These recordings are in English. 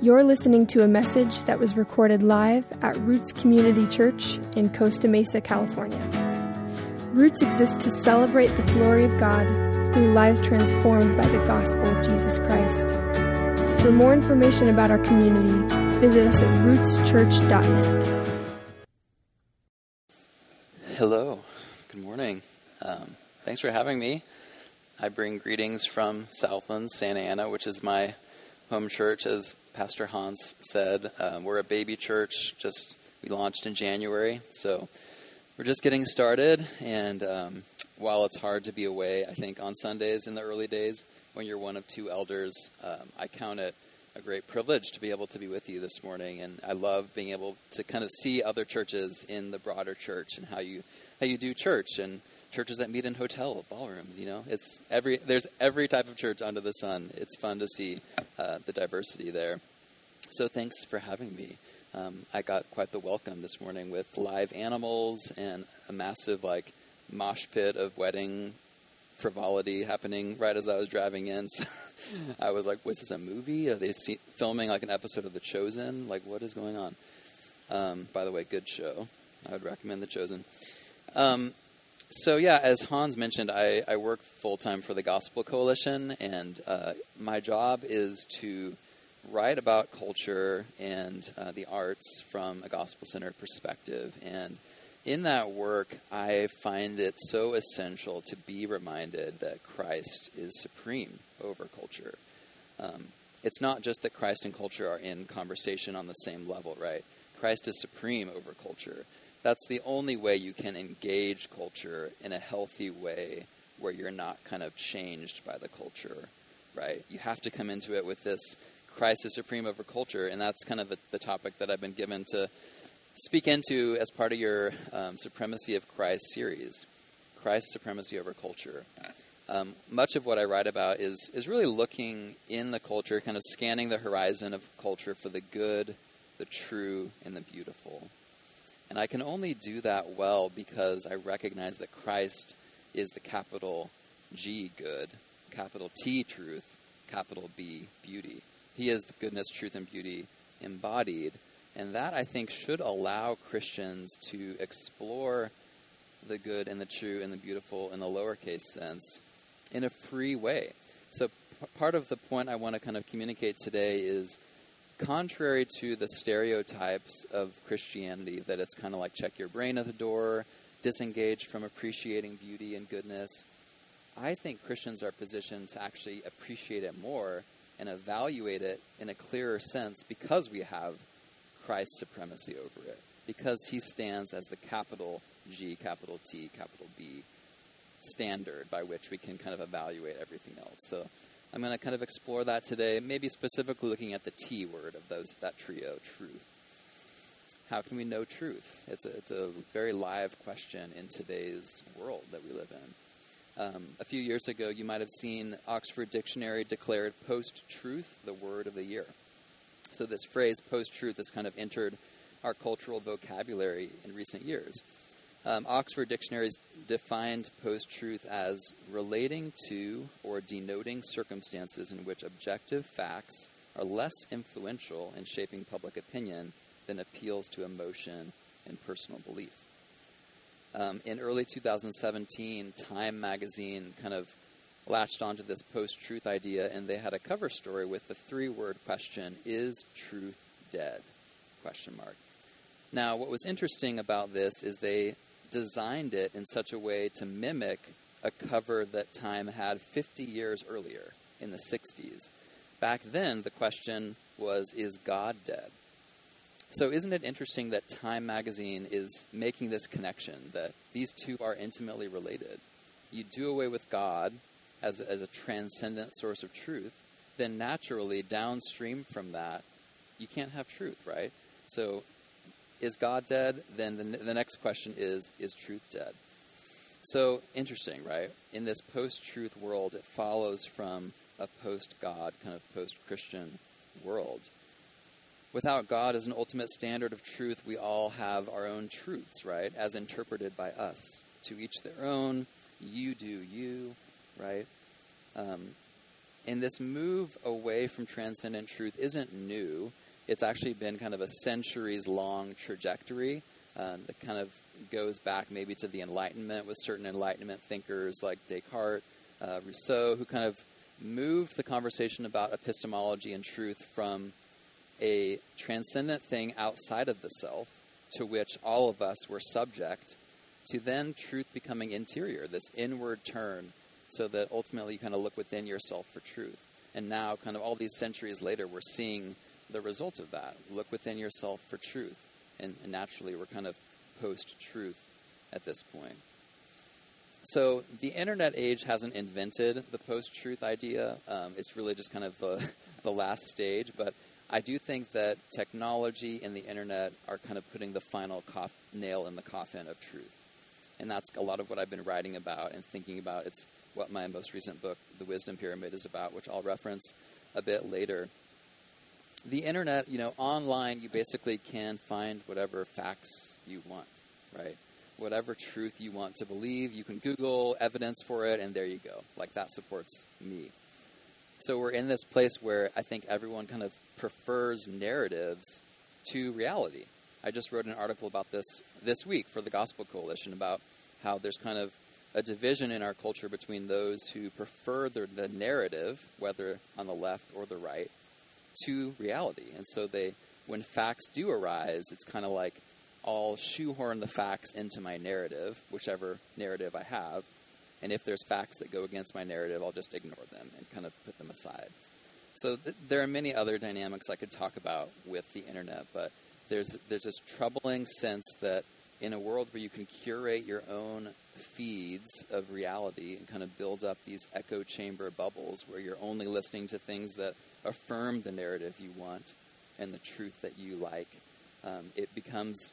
You're listening to a message that was recorded live at Roots Community Church in Costa Mesa, California. Roots exists to celebrate the glory of God through lives transformed by the gospel of Jesus Christ. For more information about our community, visit us at rootschurch.net. Hello, good morning. Um, thanks for having me. I bring greetings from Southland, Santa Ana, which is my home church, as Pastor Hans said. Um, we're a baby church, just we launched in January, so we're just getting started. And um, while it's hard to be away, I think on Sundays in the early days, when you're one of two elders, um, I count it a great privilege to be able to be with you this morning. And I love being able to kind of see other churches in the broader church and how you how you do church and churches that meet in hotel ballrooms. You know, it's every there's every type of church under the sun. It's fun to see uh, the diversity there. So thanks for having me. Um, I got quite the welcome this morning with live animals and a massive like mosh pit of wedding frivolity happening right as I was driving in. So I was like, "Was this a movie? Are they see- filming like an episode of The Chosen? Like, what is going on?" Um, by the way, good show. I would recommend The Chosen. Um, so yeah, as Hans mentioned, I, I work full time for the Gospel Coalition, and uh, my job is to write about culture and uh, the arts from a gospel centered perspective. And in that work, I find it so essential to be reminded that Christ is supreme over culture. Um, it's not just that Christ and culture are in conversation on the same level, right? Christ is supreme over culture. That's the only way you can engage culture in a healthy way where you're not kind of changed by the culture, right? You have to come into it with this Christ is supreme over culture, and that's kind of the, the topic that I've been given to speak into as part of your um, Supremacy of Christ series Christ's supremacy over culture. Um, much of what I write about is, is really looking in the culture, kind of scanning the horizon of culture for the good, the true, and the beautiful. And I can only do that well because I recognize that Christ is the capital G good, capital T truth, capital B beauty. He is the goodness, truth, and beauty embodied. And that, I think, should allow Christians to explore the good and the true and the beautiful in the lowercase sense in a free way. So, p- part of the point I want to kind of communicate today is contrary to the stereotypes of Christianity, that it's kind of like check your brain at the door, disengage from appreciating beauty and goodness, I think Christians are positioned to actually appreciate it more and evaluate it in a clearer sense because we have Christ's supremacy over it, because he stands as the capital G, capital T, capital B standard by which we can kind of evaluate everything else. So I'm going to kind of explore that today, maybe specifically looking at the T word of those that trio, truth. How can we know truth? It's a, it's a very live question in today's world that we live in. Um, a few years ago, you might have seen Oxford Dictionary declared post truth the word of the year. So, this phrase post truth has kind of entered our cultural vocabulary in recent years. Um, Oxford Dictionaries defined post truth as relating to or denoting circumstances in which objective facts are less influential in shaping public opinion than appeals to emotion and personal belief. Um, in early 2017, Time magazine kind of latched onto this post truth idea, and they had a cover story with the three word question Is truth dead? Question mark. Now, what was interesting about this is they designed it in such a way to mimic a cover that Time had 50 years earlier in the 60s. Back then, the question was Is God dead? So, isn't it interesting that Time magazine is making this connection that these two are intimately related? You do away with God as, as a transcendent source of truth, then naturally, downstream from that, you can't have truth, right? So, is God dead? Then the, the next question is, is truth dead? So interesting, right? In this post truth world, it follows from a post God, kind of post Christian world. Without God as an ultimate standard of truth, we all have our own truths, right? As interpreted by us. To each their own, you do you, right? Um, And this move away from transcendent truth isn't new. It's actually been kind of a centuries long trajectory um, that kind of goes back maybe to the Enlightenment with certain Enlightenment thinkers like Descartes, uh, Rousseau, who kind of moved the conversation about epistemology and truth from a transcendent thing outside of the self to which all of us were subject to then truth becoming interior, this inward turn, so that ultimately you kind of look within yourself for truth. And now, kind of all these centuries later, we're seeing the result of that. Look within yourself for truth. And, and naturally, we're kind of post truth at this point. So the internet age hasn't invented the post-truth idea. Um, it's really just kind of the, the last stage. But I do think that technology and the internet are kind of putting the final cof- nail in the coffin of truth. And that's a lot of what I've been writing about and thinking about. It's what my most recent book, The Wisdom Pyramid, is about, which I'll reference a bit later. The internet, you know, online, you basically can find whatever facts you want, right? whatever truth you want to believe. You can Google evidence for it, and there you go. Like that supports me. So we're in this place where I think everyone kind of prefers narratives to reality. I just wrote an article about this this week for the Gospel Coalition about how there's kind of a division in our culture between those who prefer the, the narrative, whether on the left or the right, to reality. And so they, when facts do arise, it's kind of like I'll shoehorn the facts into my narrative, whichever narrative I have. And if there's facts that go against my narrative, I'll just ignore them and kind of put them aside. So th- there are many other dynamics I could talk about with the internet, but there's there's this troubling sense that in a world where you can curate your own feeds of reality and kind of build up these echo chamber bubbles where you're only listening to things that affirm the narrative you want and the truth that you like, um, it becomes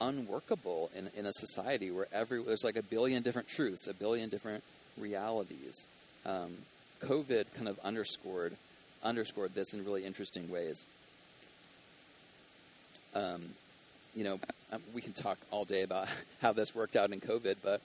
unworkable in, in a society where every there's like a billion different truths, a billion different realities. Um, COVID kind of underscored underscored this in really interesting ways. Um, you know, um, we can talk all day about how this worked out in COVID, but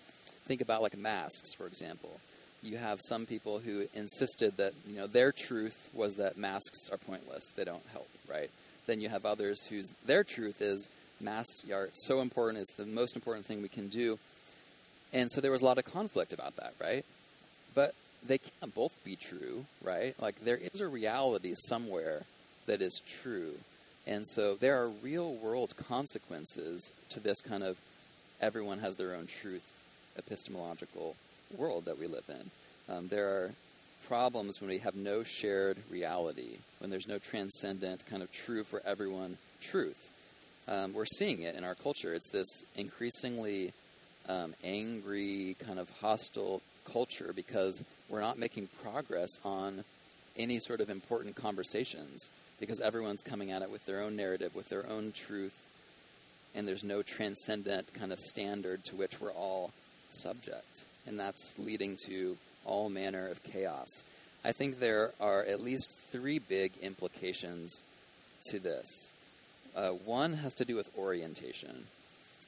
think about like masks, for example. You have some people who insisted that you know their truth was that masks are pointless; they don't help, right? Then you have others whose their truth is masks are so important. It's the most important thing we can do. And so there was a lot of conflict about that, right? But they can't both be true, right? Like there is a reality somewhere that is true. And so there are real world consequences to this kind of everyone has their own truth epistemological world that we live in. Um, there are problems when we have no shared reality, when there's no transcendent kind of true for everyone truth um, we're seeing it in our culture. It's this increasingly um, angry, kind of hostile culture because we're not making progress on any sort of important conversations because everyone's coming at it with their own narrative, with their own truth, and there's no transcendent kind of standard to which we're all subject. And that's leading to all manner of chaos. I think there are at least three big implications to this. Uh, one has to do with orientation.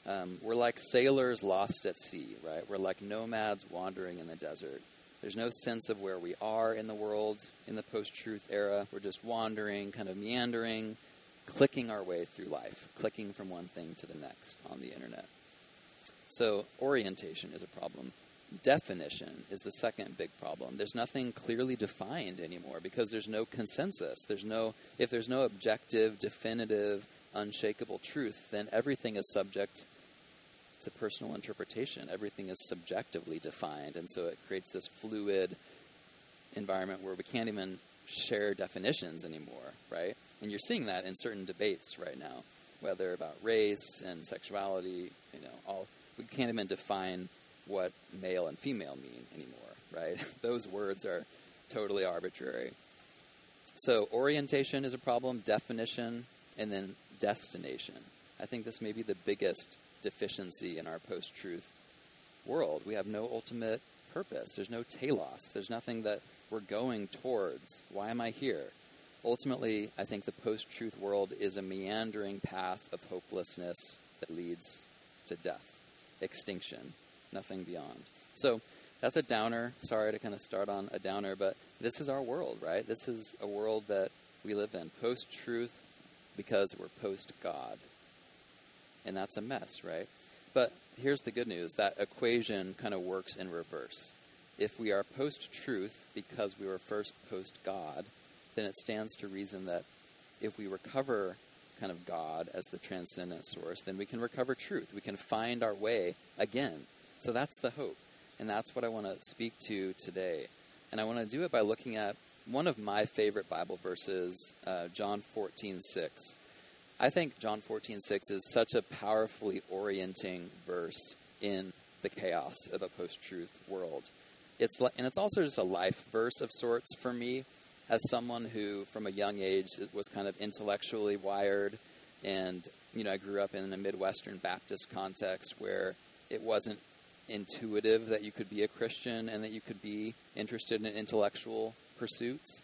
Um, we're like sailors lost at sea, right? We're like nomads wandering in the desert. There's no sense of where we are in the world in the post truth era. We're just wandering, kind of meandering, clicking our way through life, clicking from one thing to the next on the internet. So, orientation is a problem. Definition is the second big problem. There's nothing clearly defined anymore because there's no consensus. There's no if there's no objective, definitive unshakable truth, then everything is subject to personal interpretation. Everything is subjectively defined, and so it creates this fluid environment where we can't even share definitions anymore, right? And you're seeing that in certain debates right now, whether about race and sexuality, you know, all we can't even define what male and female mean anymore, right? Those words are totally arbitrary. So orientation is a problem, definition, and then destination. I think this may be the biggest deficiency in our post truth world. We have no ultimate purpose, there's no telos, there's nothing that we're going towards. Why am I here? Ultimately, I think the post truth world is a meandering path of hopelessness that leads to death, extinction, nothing beyond. So, that's a downer. Sorry to kind of start on a downer, but this is our world, right? This is a world that we live in. Post truth because we're post God. And that's a mess, right? But here's the good news that equation kind of works in reverse. If we are post truth because we were first post God, then it stands to reason that if we recover kind of God as the transcendent source, then we can recover truth. We can find our way again. So that's the hope. And that's what I want to speak to today. And I want to do it by looking at one of my favorite Bible verses, uh, John 14, 6. I think John 14, 6 is such a powerfully orienting verse in the chaos of a post truth world. It's, and it's also just a life verse of sorts for me as someone who, from a young age, was kind of intellectually wired, and you know, I grew up in a Midwestern Baptist context where it wasn't intuitive that you could be a Christian and that you could be interested in intellectual pursuits.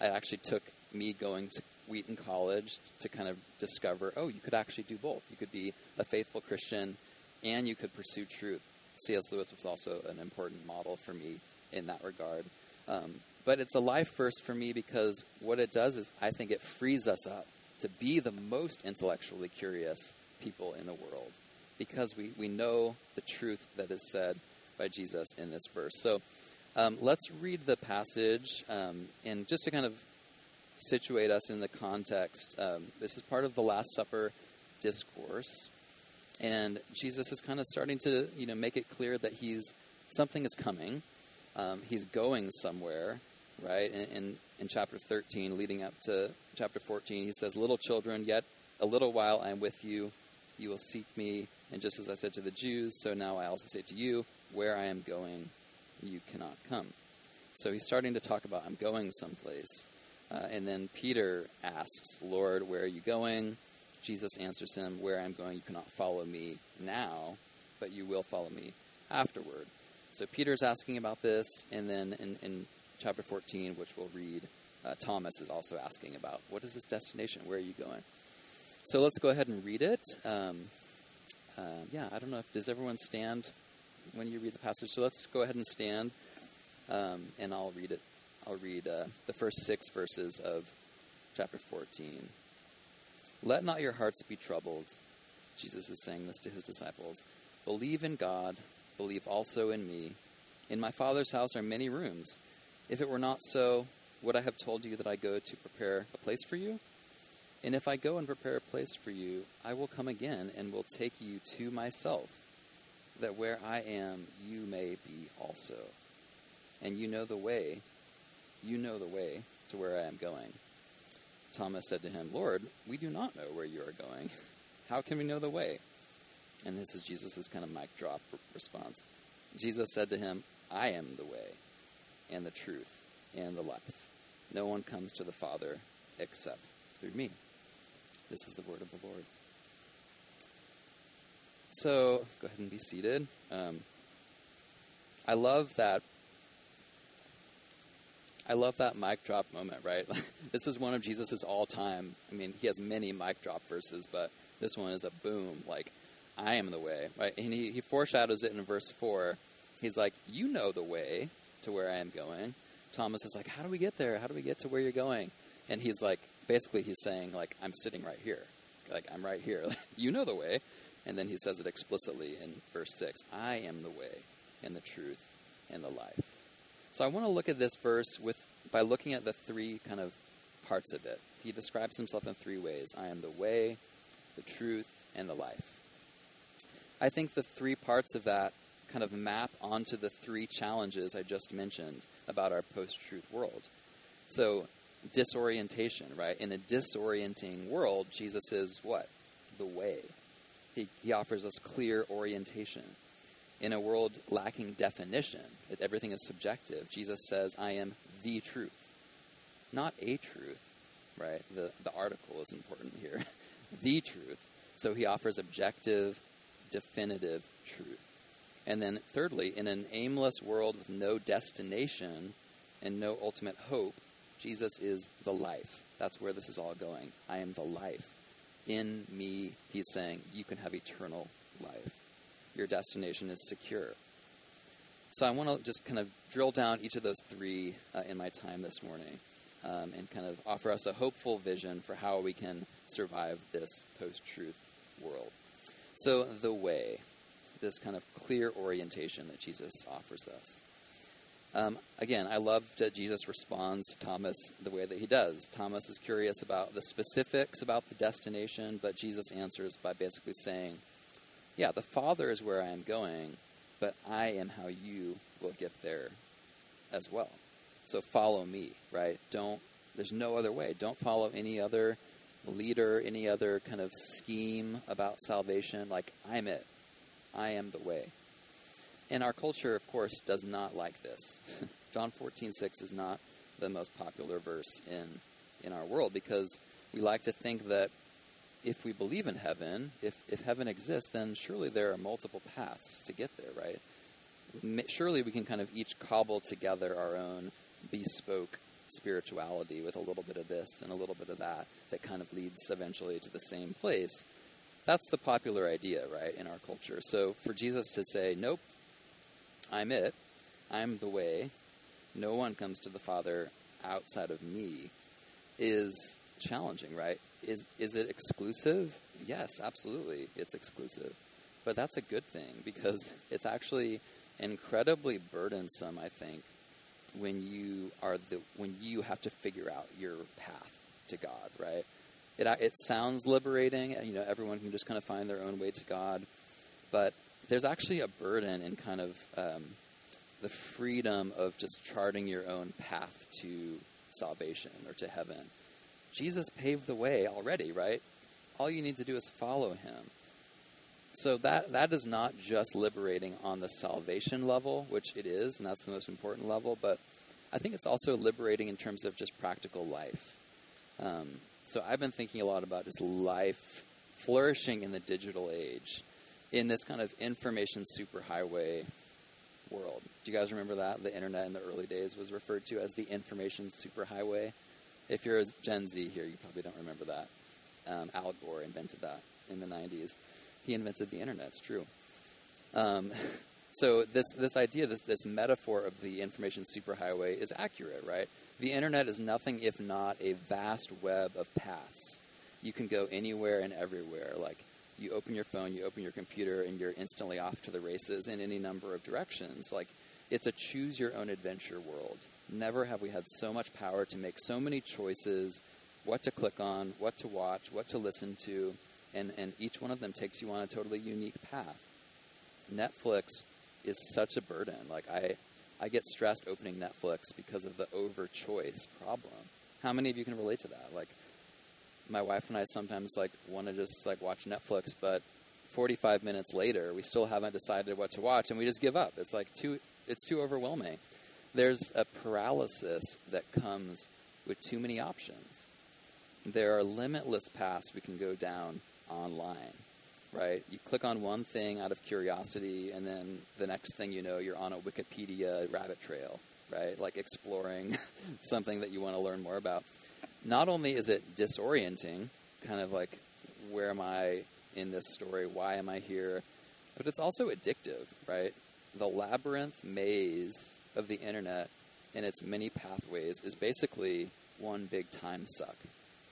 It actually took me going to Wheaton College to kind of discover, oh, you could actually do both. You could be a faithful Christian and you could pursue truth. C.S. Lewis was also an important model for me in that regard. Um, but it's a life first for me because what it does is I think it frees us up to be the most intellectually curious people in the world because we, we know the truth that is said by Jesus in this verse. So um, let's read the passage um, and just to kind of situate us in the context. Um, this is part of the Last Supper discourse, and Jesus is kind of starting to you know make it clear that he's something is coming. Um, he's going somewhere, right? In, in, in chapter 13, leading up to chapter 14, he says, Little children, yet a little while I am with you. You will seek me. And just as I said to the Jews, so now I also say to you, Where I am going, you cannot come. So he's starting to talk about, I'm going someplace. Uh, and then Peter asks, Lord, where are you going? Jesus answers him, Where I'm going, you cannot follow me now, but you will follow me afterward. So Peter's asking about this, and then in, in chapter 14, which we'll read, uh, Thomas is also asking about what is this destination? Where are you going? So let's go ahead and read it. Um, uh, yeah, I don't know if does everyone stand when you read the passage. So let's go ahead and stand, um, and I'll read it. I'll read uh, the first six verses of chapter 14. Let not your hearts be troubled. Jesus is saying this to his disciples. Believe in God, believe also in me. In my Father's house are many rooms. If it were not so, would I have told you that I go to prepare a place for you? And if I go and prepare a place for you, I will come again and will take you to myself, that where I am, you may be also. And you know the way, you know the way to where I am going. Thomas said to him, Lord, we do not know where you are going. How can we know the way? And this is Jesus' kind of mic drop response. Jesus said to him, I am the way and the truth and the life. No one comes to the Father except through me. This is the word of the Lord. So go ahead and be seated. Um, I love that. I love that mic drop moment, right? this is one of Jesus's all time. I mean, he has many mic drop verses, but this one is a boom. Like, I am the way, right? And he, he foreshadows it in verse 4. He's like, You know the way to where I am going. Thomas is like, How do we get there? How do we get to where you're going? And he's like, basically he's saying like i'm sitting right here like i'm right here you know the way and then he says it explicitly in verse 6 i am the way and the truth and the life so i want to look at this verse with by looking at the three kind of parts of it he describes himself in three ways i am the way the truth and the life i think the three parts of that kind of map onto the three challenges i just mentioned about our post-truth world so disorientation, right? In a disorienting world, Jesus is what? The way. He, he offers us clear orientation. In a world lacking definition, that everything is subjective, Jesus says, I am the truth. Not a truth, right? The, the article is important here. the truth. So he offers objective, definitive truth. And then, thirdly, in an aimless world with no destination and no ultimate hope, Jesus is the life. That's where this is all going. I am the life. In me, he's saying, you can have eternal life. Your destination is secure. So I want to just kind of drill down each of those three uh, in my time this morning um, and kind of offer us a hopeful vision for how we can survive this post truth world. So, the way, this kind of clear orientation that Jesus offers us. Um, again, I love that Jesus responds to Thomas the way that he does. Thomas is curious about the specifics about the destination, but Jesus answers by basically saying, Yeah, the Father is where I am going, but I am how you will get there as well. So follow me, right? Don't, there's no other way. Don't follow any other leader, any other kind of scheme about salvation. Like, I'm it. I am the way. And our culture, of course, does not like this. John 14, 6 is not the most popular verse in, in our world because we like to think that if we believe in heaven, if, if heaven exists, then surely there are multiple paths to get there, right? Surely we can kind of each cobble together our own bespoke spirituality with a little bit of this and a little bit of that that kind of leads eventually to the same place. That's the popular idea, right, in our culture. So for Jesus to say, nope, I'm it, I'm the way, no one comes to the Father outside of me, is challenging, right? Is, is it exclusive? Yes, absolutely, it's exclusive. But that's a good thing because it's actually incredibly burdensome, I think, when you are the when you have to figure out your path to God, right? It it sounds liberating, you know, everyone can just kind of find their own way to God, but there's actually a burden in kind of um, the freedom of just charting your own path to salvation or to heaven. Jesus paved the way already, right? All you need to do is follow him. So that that is not just liberating on the salvation level, which it is, and that's the most important level, but I think it's also liberating in terms of just practical life. Um, so I've been thinking a lot about just life flourishing in the digital age, in this kind of information superhighway world. Do you guys remember that? The internet in the early days was referred to as the information superhighway. If you're a Gen Z here, you probably don't remember that. Um, Al Gore invented that in the 90s he invented the internet. It's true. Um, so this this idea, this this metaphor of the information superhighway is accurate, right? The internet is nothing if not a vast web of paths. You can go anywhere and everywhere. Like you open your phone, you open your computer, and you're instantly off to the races in any number of directions. Like it's a choose your own adventure world. Never have we had so much power to make so many choices, what to click on, what to watch, what to listen to and, and each one of them takes you on a totally unique path. Netflix is such a burden. Like I, I get stressed opening Netflix because of the over choice problem. How many of you can relate to that? Like my wife and I sometimes like want to just like watch Netflix, but 45 minutes later we still haven't decided what to watch and we just give up. It's like too it's too overwhelming. There's a paralysis that comes with too many options. There are limitless paths we can go down online, right? You click on one thing out of curiosity, and then the next thing you know, you're on a Wikipedia rabbit trail, right? Like exploring something that you want to learn more about. Not only is it disorienting, kind of like, where am I in this story? Why am I here? But it's also addictive, right? The labyrinth maze of the internet and its many pathways is basically one big time suck,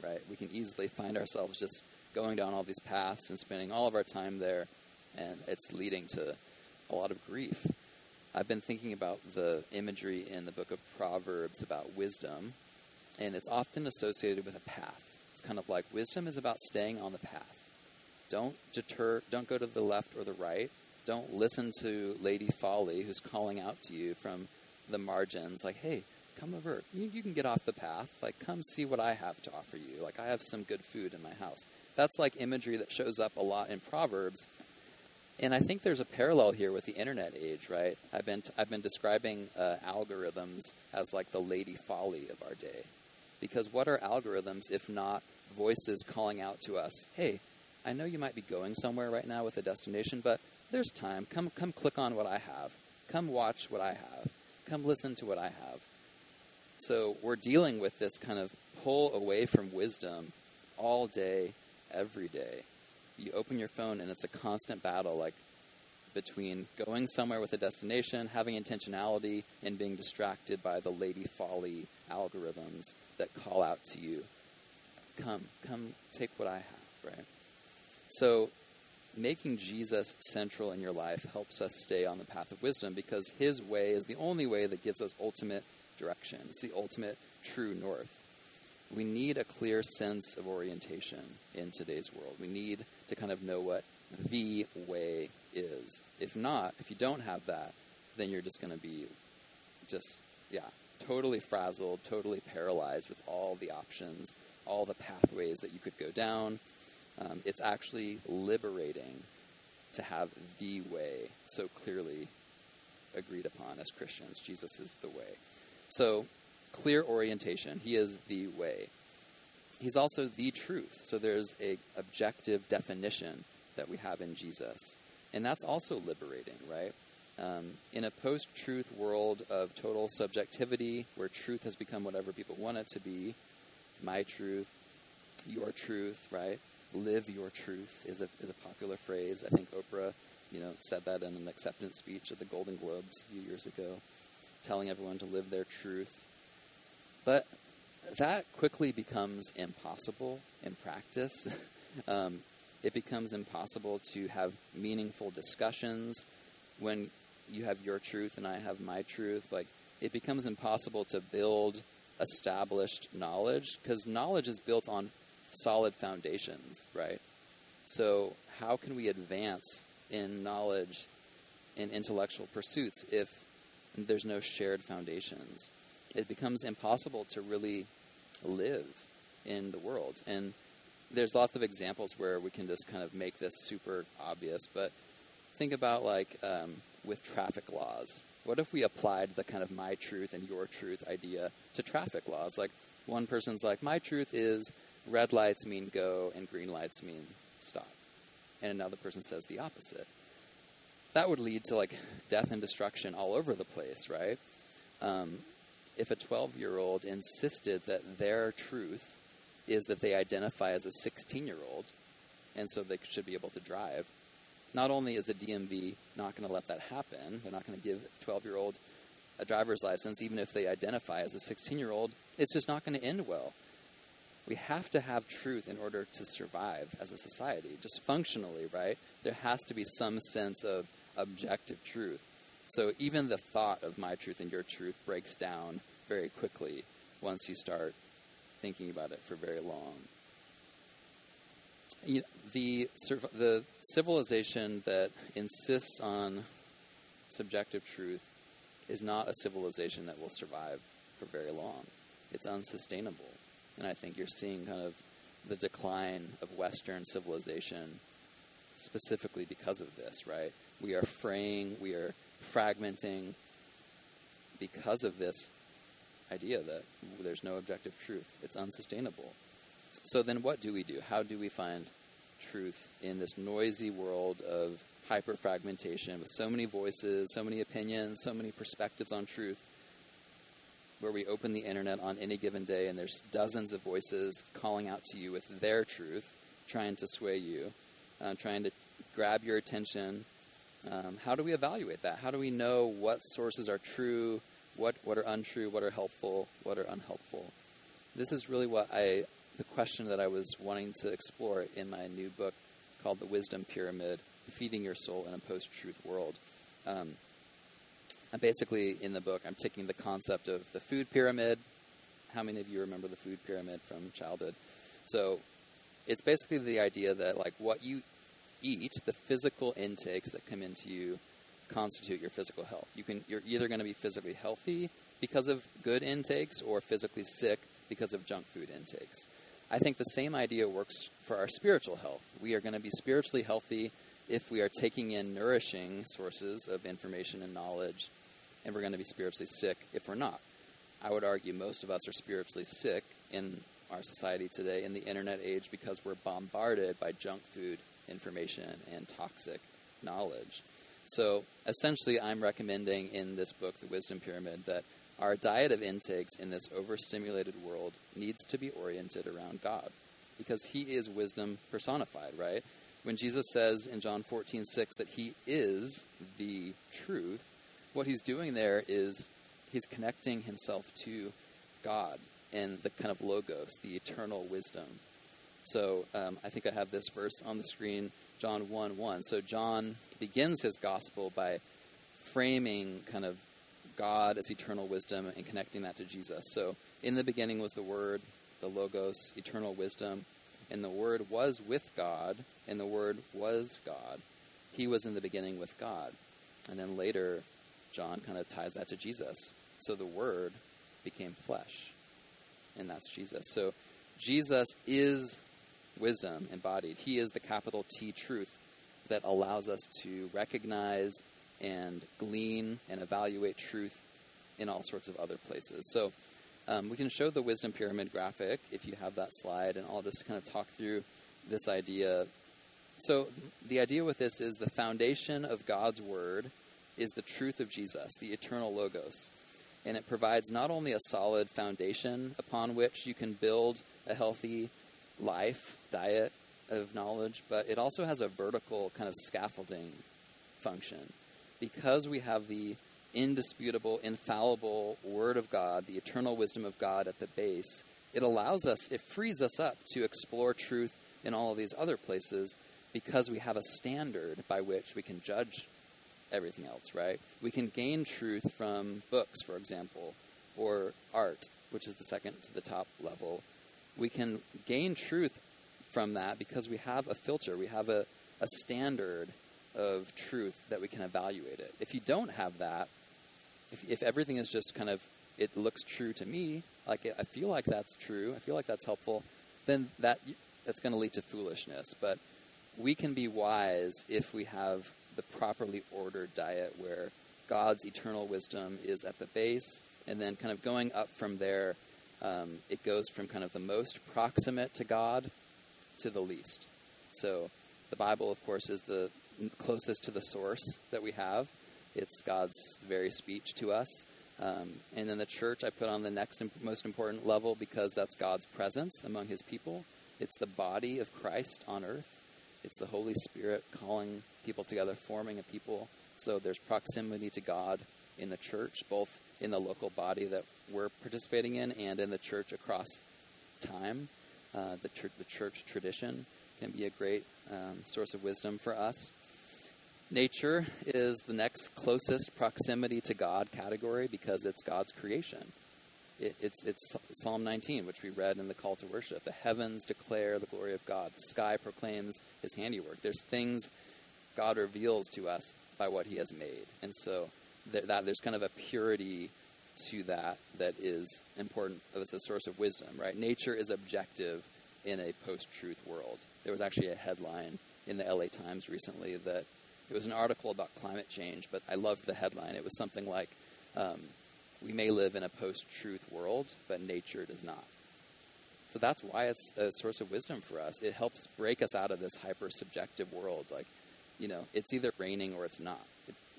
right? We can easily find ourselves just going down all these paths and spending all of our time there, and it's leading to a lot of grief. I've been thinking about the imagery in the book of Proverbs about wisdom, and it's often associated with a path. It's kind of like wisdom is about staying on the path. Don't deter, don't go to the left or the right. Don't listen to Lady Folly who's calling out to you from the margins, like, hey, come over. You, you, can get off the path. Like, come see what I have to offer you. Like, I have some good food in my house. That's like imagery that shows up a lot in Proverbs. And I think there's a parallel here with the internet age, right? I've been, t- I've been describing uh, algorithms as like the lady folly of our day. Because what are algorithms if not voices calling out to us, hey, I know you might be going somewhere right now with a destination, but there's time. Come, come click on what I have. Come watch what I have. Come listen to what I have. So we're dealing with this kind of pull away from wisdom all day, every day. You open your phone and it's a constant battle like, between going somewhere with a destination, having intentionality, and being distracted by the lady folly algorithms that call out to you. Come, come, take what I have, right? So, making Jesus central in your life helps us stay on the path of wisdom because his way is the only way that gives us ultimate direction. It's the ultimate true north. We need a clear sense of orientation in today's world. We need to kind of know what the way is. If not, if you don't have that, then you're just going to be just, yeah, totally frazzled, totally paralyzed with all the options, all the pathways that you could go down. Um, it's actually liberating to have the way so clearly agreed upon as Christians. Jesus is the way. So, clear orientation. He is the way. He's also the truth. So there's a objective definition that we have in Jesus. And that's also liberating, right? Um, in a post truth world of total subjectivity, where truth has become whatever people want it to be, my truth, your truth, right? Live your truth is a, is a popular phrase. I think Oprah, you know, said that in an acceptance speech at the Golden Globes a few years ago, telling everyone to live their truth. But that quickly becomes impossible in practice. um, it becomes impossible to have meaningful discussions when you have your truth and I have my truth. Like, it becomes impossible to build established knowledge because knowledge is built on solid foundations, right? So, how can we advance in knowledge in intellectual pursuits if there's no shared foundations? It becomes impossible to really live in the world. And there's lots of examples where we can just kind of make this super obvious, but think about like um, with traffic laws. What if we applied the kind of my truth and your truth idea to traffic laws? Like one person's like, my truth is red lights mean go and green lights mean stop. And another person says the opposite. That would lead to like death and destruction all over the place, right? Um, if a 12 year old insisted that their truth is that they identify as a 16 year old, and so they should be able to drive. Not only is the DMV not going to let that happen, they're not going to give a 12 year old a driver's license, even if they identify as a 16 year old, it's just not going to end well. We have to have truth in order to survive as a society, just functionally, right? There has to be some sense of objective truth. So even the thought of my truth and your truth breaks down very quickly once you start thinking about it for very long. You know, the, the civilization that insists on subjective truth is not a civilization that will survive for very long. It's unsustainable. And I think you're seeing kind of the decline of Western civilization specifically because of this, right? We are fraying, we are fragmenting because of this idea that there's no objective truth. It's unsustainable. So then what do we do? How do we find truth in this noisy world of hyper fragmentation with so many voices, so many opinions, so many perspectives on truth? Where we open the internet on any given day and there's dozens of voices calling out to you with their truth, trying to sway you, uh, trying to grab your attention. Um, how do we evaluate that? How do we know what sources are true, what, what are untrue, what are helpful, what are unhelpful. This is really what I, the question that I was wanting to explore in my new book called The Wisdom Pyramid Feeding Your Soul in a Post Truth World. Um, and basically, in the book, I'm taking the concept of the food pyramid. How many of you remember the food pyramid from childhood? So, it's basically the idea that, like, what you eat, the physical intakes that come into you, constitute your physical health. You can, you're either going to be physically healthy because of good intakes or physically sick because of junk food intakes. I think the same idea works for our spiritual health. We are going to be spiritually healthy if we are taking in nourishing sources of information and knowledge, and we're going to be spiritually sick if we're not. I would argue most of us are spiritually sick in our society today in the internet age because we're bombarded by junk food information and toxic knowledge. So essentially, I'm recommending in this book, The Wisdom Pyramid, that our diet of intakes in this overstimulated world needs to be oriented around God because He is wisdom personified, right? when Jesus says in John 14, 6 that he is the truth, what he's doing there is he's connecting himself to God and the kind of logos, the eternal wisdom. So um, I think I have this verse on the screen, John 1 1. So John begins his gospel by framing kind of God as eternal wisdom and connecting that to Jesus. So in the beginning was the Word, the Logos, eternal wisdom, and the Word was with God, and the Word was God. He was in the beginning with God. And then later, John kind of ties that to Jesus. So the Word became flesh, and that's Jesus. So Jesus is wisdom embodied. He is the capital T truth that allows us to recognize and glean and evaluate truth in all sorts of other places. So um, we can show the wisdom pyramid graphic if you have that slide, and I'll just kind of talk through this idea. So the idea with this is the foundation of God's word is the truth of Jesus, the eternal logos. And it provides not only a solid foundation upon which you can build a healthy life, diet of knowledge, but it also has a vertical kind of scaffolding function. Because we have the indisputable, infallible Word of God, the eternal wisdom of God at the base, it allows us, it frees us up to explore truth in all of these other places because we have a standard by which we can judge everything else, right? We can gain truth from books, for example, or art, which is the second to the top level. We can gain truth from that because we have a filter, we have a, a standard of truth that we can evaluate it. If you don't have that, if, if everything is just kind of, it looks true to me, like I feel like that's true, I feel like that's helpful, then that that's going to lead to foolishness. But we can be wise if we have the properly ordered diet where God's eternal wisdom is at the base, and then kind of going up from there, um, it goes from kind of the most proximate to God to the least. So the Bible, of course, is the closest to the source that we have. It's God's very speech to us. Um, and then the church I put on the next most important level because that's God's presence among his people. It's the body of Christ on earth. It's the Holy Spirit calling people together, forming a people. So there's proximity to God in the church, both in the local body that we're participating in and in the church across time. Uh, the, church, the church tradition can be a great um, source of wisdom for us. Nature is the next closest proximity to God category because it's God's creation. It, it's, it's Psalm 19, which we read in the call to worship. The heavens declare the glory of God, the sky proclaims his handiwork. There's things God reveals to us by what he has made. And so that there's kind of a purity to that that is important. It's a source of wisdom, right? Nature is objective in a post truth world. There was actually a headline in the LA Times recently that it was an article about climate change, but I loved the headline. It was something like, um, "We may live in a post-truth world, but nature does not." So that's why it's a source of wisdom for us. It helps break us out of this hyper-subjective world. Like, you know, it's either raining or it's not.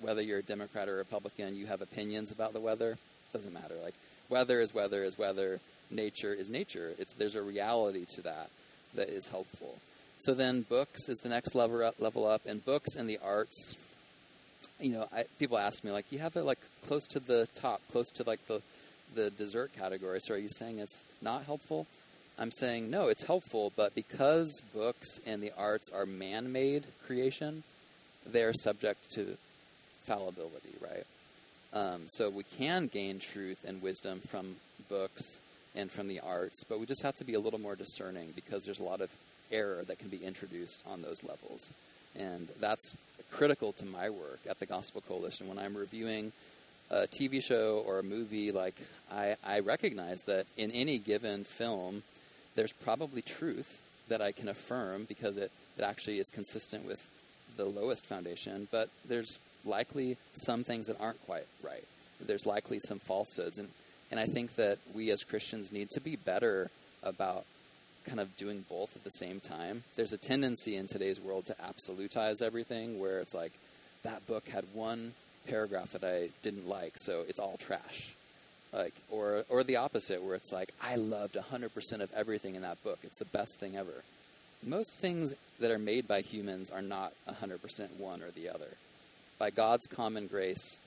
Whether you're a Democrat or Republican, you have opinions about the weather. Doesn't matter. Like, weather is weather is weather. Nature is nature. It's, there's a reality to that that is helpful. So then books is the next level up, level up, and books and the arts. You know, I, people ask me like, you have it like close to the top, close to like the the dessert category. So are you saying it's not helpful? I'm saying no, it's helpful, but because books and the arts are man-made creation, they are subject to fallibility? Um, so we can gain truth and wisdom from books and from the arts, but we just have to be a little more discerning because there's a lot of error that can be introduced on those levels. And that's critical to my work at the Gospel Coalition. When I'm reviewing a TV show or a movie, like I, I recognize that in any given film, there's probably truth that I can affirm because it, it actually is consistent with the lowest foundation, but there's likely some things that aren't quite right. There's likely some falsehoods. And, and I think that we as Christians need to be better about kind of doing both at the same time. There's a tendency in today's world to absolutize everything where it's like, that book had one paragraph that I didn't like, so it's all trash. Like, or, or the opposite, where it's like, I loved 100% of everything in that book. It's the best thing ever. most things that are made by humans are not 100% one or the other. By God's common grace,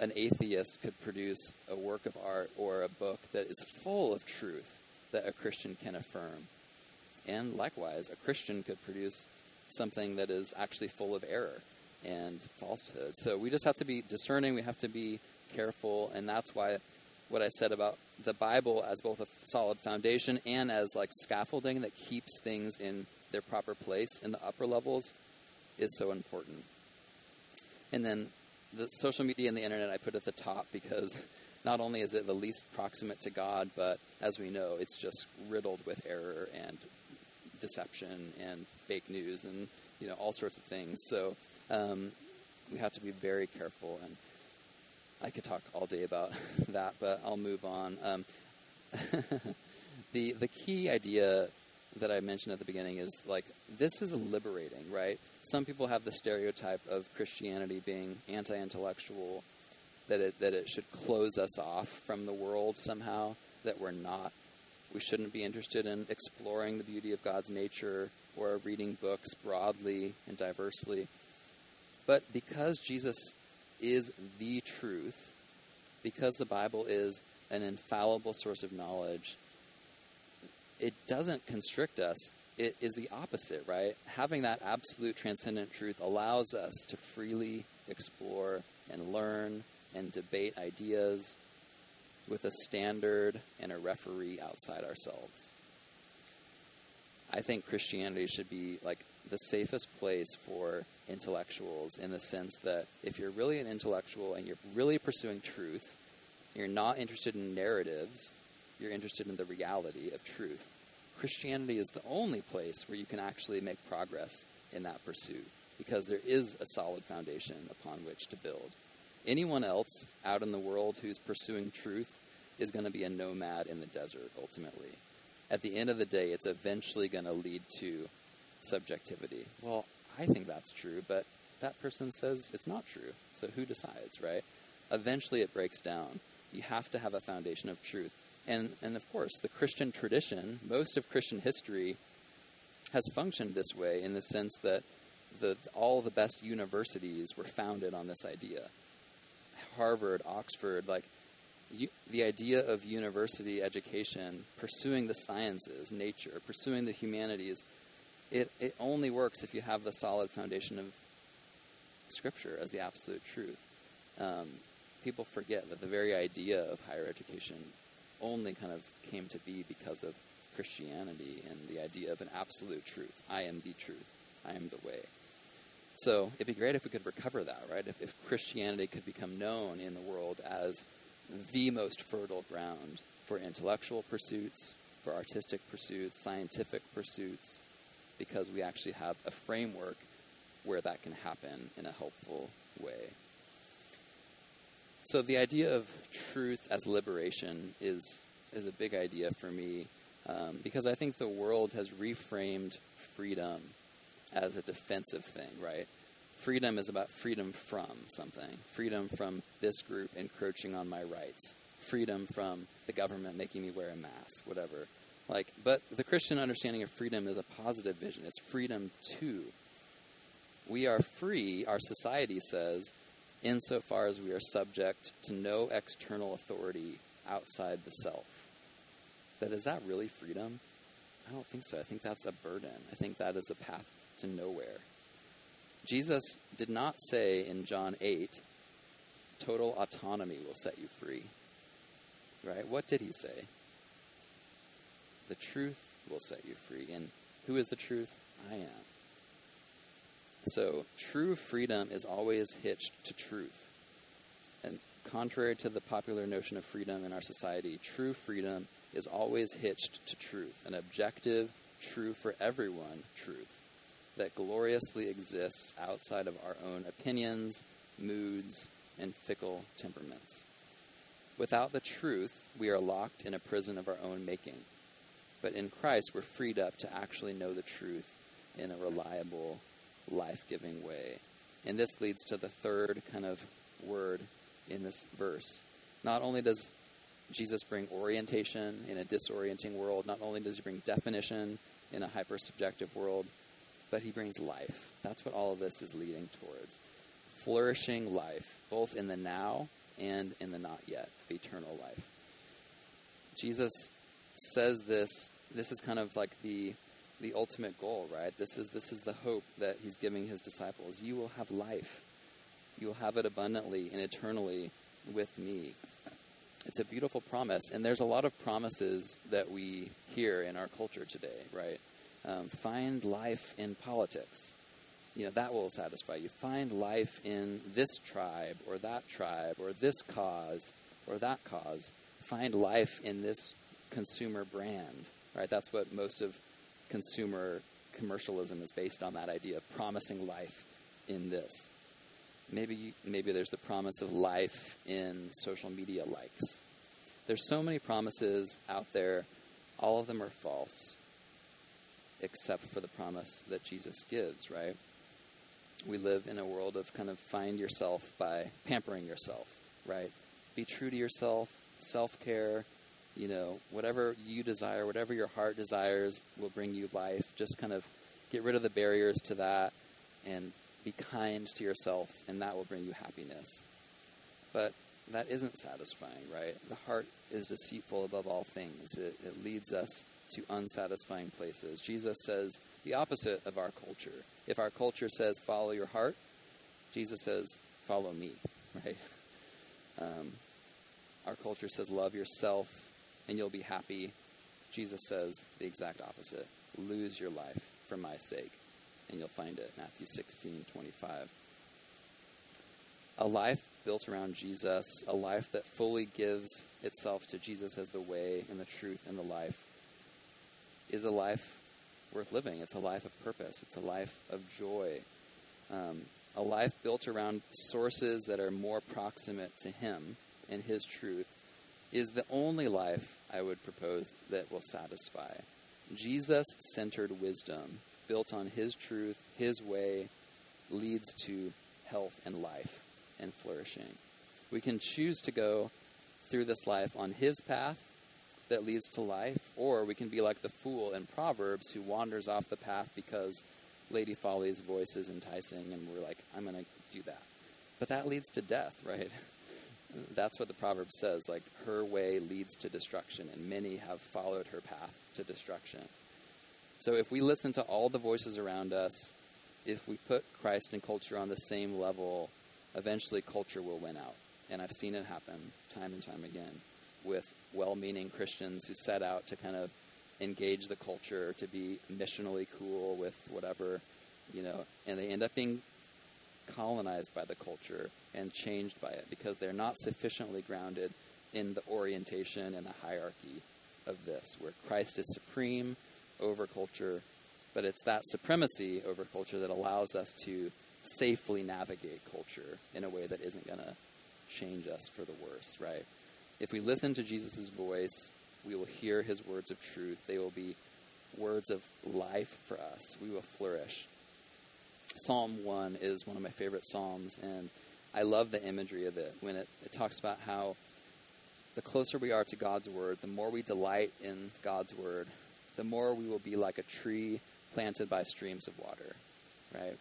an atheist could produce a work of art or a book that is full of truth that a Christian can affirm. And likewise, a Christian could produce something that is actually full of error and falsehood. So we just have to be discerning, we have to be careful, and that's why what I said about the Bible as both a solid foundation and as like scaffolding that keeps things in their proper place in the upper levels is so important. And then the social media and the internet I put at the top because not only is it the least proximate to God, but as we know, it's just riddled with error and deception and fake news and you know all sorts of things. So um, we have to be very careful. And I could talk all day about that, but I'll move on. Um, the the key idea that I mentioned at the beginning is like this is liberating, right? Some people have the stereotype of Christianity being anti-intellectual, that it that it should close us off from the world somehow. That we're not, we shouldn't be interested in exploring the beauty of God's nature or reading books broadly and diversely. But because Jesus is the truth, because the Bible is an infallible source of knowledge, it doesn't constrict us. It is the opposite, right? Having that absolute transcendent truth allows us to freely explore and learn and debate ideas with a standard and a referee outside ourselves. I think Christianity should be like the safest place for intellectuals in the sense that if you're really an intellectual and you're really pursuing truth, you're not interested in narratives, you're interested in the reality of truth. Christianity is the only place where you can actually make progress in that pursuit because there is a solid foundation upon which to build. Anyone else out in the world who's pursuing truth is going to be a nomad in the desert ultimately. At the end of the day, it's eventually going to lead to subjectivity. Well, I think that's true, but that person says it's not true. So who decides, right? Eventually it breaks down. You have to have a foundation of truth. And, and of course, the Christian tradition, most of Christian history, has functioned this way in the sense that the, all the best universities were founded on this idea. Harvard, Oxford, like you, the idea of university education, pursuing the sciences, nature, pursuing the humanities, it, it only works if you have the solid foundation of Scripture as the absolute truth. Um, people forget that the very idea of higher education only kind of came to be because of Christianity and the idea of an absolute truth. I am the truth. I am the way. So it'd be great if we could recover that, right? If, if Christianity could become known in the world as the most fertile ground for intellectual pursuits, for artistic pursuits, scientific pursuits, because we actually have a framework where that can happen in a helpful way. So the idea of truth as liberation is is a big idea for me um, because I think the world has reframed freedom as a defensive thing, right? Freedom is about freedom from something, freedom from this group encroaching on my rights, freedom from the government making me wear a mask, whatever. Like, but the Christian understanding of freedom is a positive vision. It's freedom to. We are free, our society says, insofar as we are subject to no external authority outside the self. But is that really freedom? I don't think so. I think that's a burden. I think that is a path to nowhere. Jesus did not say in John 8, total autonomy will set you free. Right? What did he say? The truth will set you free. And who is the truth? I am. So, true freedom is always hitched to truth. And contrary to the popular notion of freedom in our society, true freedom is always hitched to truth, an objective, true for everyone truth that gloriously exists outside of our own opinions, moods, and fickle temperaments. Without the truth, we are locked in a prison of our own making. But in Christ, we're freed up to actually know the truth in a reliable, life giving way. And this leads to the third kind of word in this verse. Not only does Jesus bring orientation in a disorienting world? Not only does he bring definition in a hyper subjective world, but he brings life. That's what all of this is leading towards. Flourishing life, both in the now and in the not yet of eternal life. Jesus says this, this is kind of like the the ultimate goal, right? This is this is the hope that he's giving his disciples. You will have life. You will have it abundantly and eternally with me. It's a beautiful promise, and there's a lot of promises that we hear in our culture today, right? Um, find life in politics. You know, that will satisfy you. Find life in this tribe or that tribe or this cause or that cause. Find life in this consumer brand, right? That's what most of consumer commercialism is based on that idea of promising life in this. Maybe maybe there's the promise of life in social media likes. There's so many promises out there, all of them are false except for the promise that Jesus gives, right? We live in a world of kind of find yourself by pampering yourself, right? Be true to yourself, self-care, you know, whatever you desire, whatever your heart desires will bring you life. Just kind of get rid of the barriers to that and be kind to yourself, and that will bring you happiness. But that isn't satisfying, right? The heart is deceitful above all things. It, it leads us to unsatisfying places. Jesus says the opposite of our culture. If our culture says, follow your heart, Jesus says, follow me, right? Um, our culture says, love yourself and you'll be happy. Jesus says the exact opposite. Lose your life for my sake, and you'll find it. Matthew 16, 25. A life built around Jesus, a life that fully gives itself to Jesus as the way and the truth and the life, is a life worth living. It's a life of purpose. It's a life of joy. Um, a life built around sources that are more proximate to Him and His truth is the only life I would propose that will satisfy. Jesus centered wisdom, built on His truth, His way, leads to health and life and flourishing. We can choose to go through this life on His path that leads to life, or we can be like the fool in Proverbs who wanders off the path because Lady Folly's voice is enticing and we're like, I'm going to do that. But that leads to death, right? That's what the proverb says. Like, her way leads to destruction, and many have followed her path to destruction. So, if we listen to all the voices around us, if we put Christ and culture on the same level, eventually culture will win out. And I've seen it happen time and time again with well meaning Christians who set out to kind of engage the culture, to be missionally cool with whatever, you know, and they end up being colonized by the culture and changed by it because they're not sufficiently grounded in the orientation and the hierarchy of this, where Christ is supreme over culture, but it's that supremacy over culture that allows us to safely navigate culture in a way that isn't going to change us for the worse, right? If we listen to Jesus' voice, we will hear his words of truth. They will be words of life for us. We will flourish. Psalm 1 is one of my favorite Psalms, and I love the imagery of it when it, it talks about how the closer we are to God's Word, the more we delight in God's Word, the more we will be like a tree planted by streams of water, right?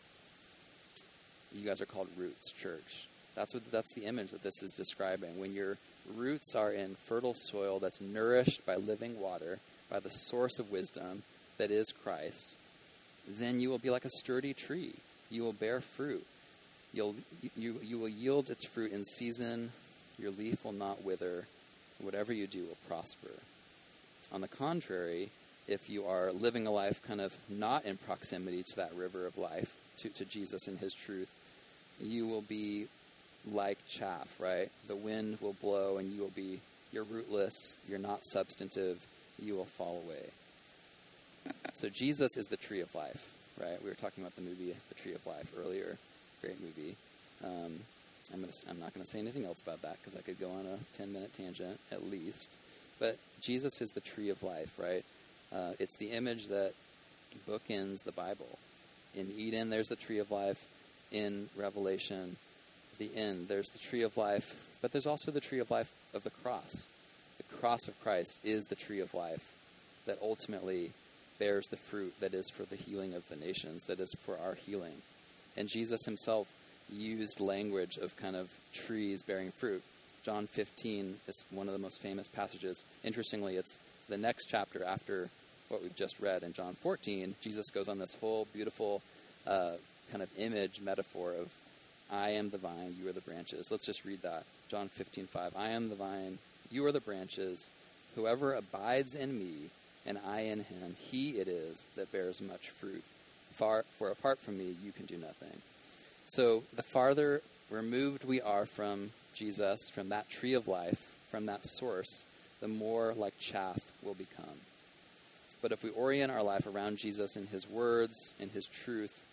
You guys are called roots, church. That's what that's the image that this is describing. When your roots are in fertile soil that's nourished by living water, by the source of wisdom that is Christ, then you will be like a sturdy tree. You will bear fruit. You'll, you, you will yield its fruit in season. Your leaf will not wither. Whatever you do will prosper. On the contrary, if you are living a life kind of not in proximity to that river of life, to, to Jesus and his truth, you will be like chaff, right? The wind will blow and you will be, you're rootless, you're not substantive, you will fall away. So Jesus is the tree of life, right? We were talking about the movie The Tree of Life earlier. Great movie. Um, I'm, gonna, I'm not going to say anything else about that because I could go on a 10 minute tangent at least. But Jesus is the tree of life, right? Uh, it's the image that bookends the Bible. In Eden, there's the tree of life. In Revelation, the end, there's the tree of life. But there's also the tree of life of the cross, The cross of Christ is the tree of life that ultimately bears the fruit that is for the healing of the nations, that is for our healing. And Jesus himself used language of kind of trees bearing fruit. John 15 is one of the most famous passages. Interestingly, it's the next chapter after what we've just read in John 14. Jesus goes on this whole beautiful uh, kind of image metaphor of I am the vine, you are the branches. Let's just read that. John 15, 5. I am the vine, you are the branches. Whoever abides in me, and I in him, he it is that bears much fruit. Far, for apart from me, you can do nothing. So the farther removed we are from Jesus, from that tree of life, from that source, the more like chaff we'll become. But if we orient our life around Jesus in his words in his truth,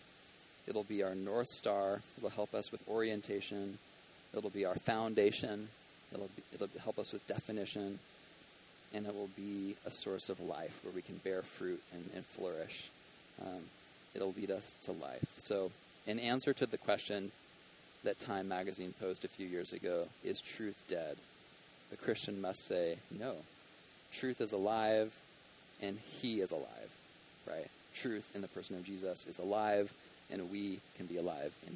it'll be our north star. It'll help us with orientation. It'll be our foundation. It'll, be, it'll help us with definition. And it will be a source of life where we can bear fruit and, and flourish. Um, it'll lead us to life. So, in answer to the question that Time magazine posed a few years ago is truth dead? The Christian must say, no. Truth is alive, and he is alive, right? Truth in the person of Jesus is alive, and we can be alive in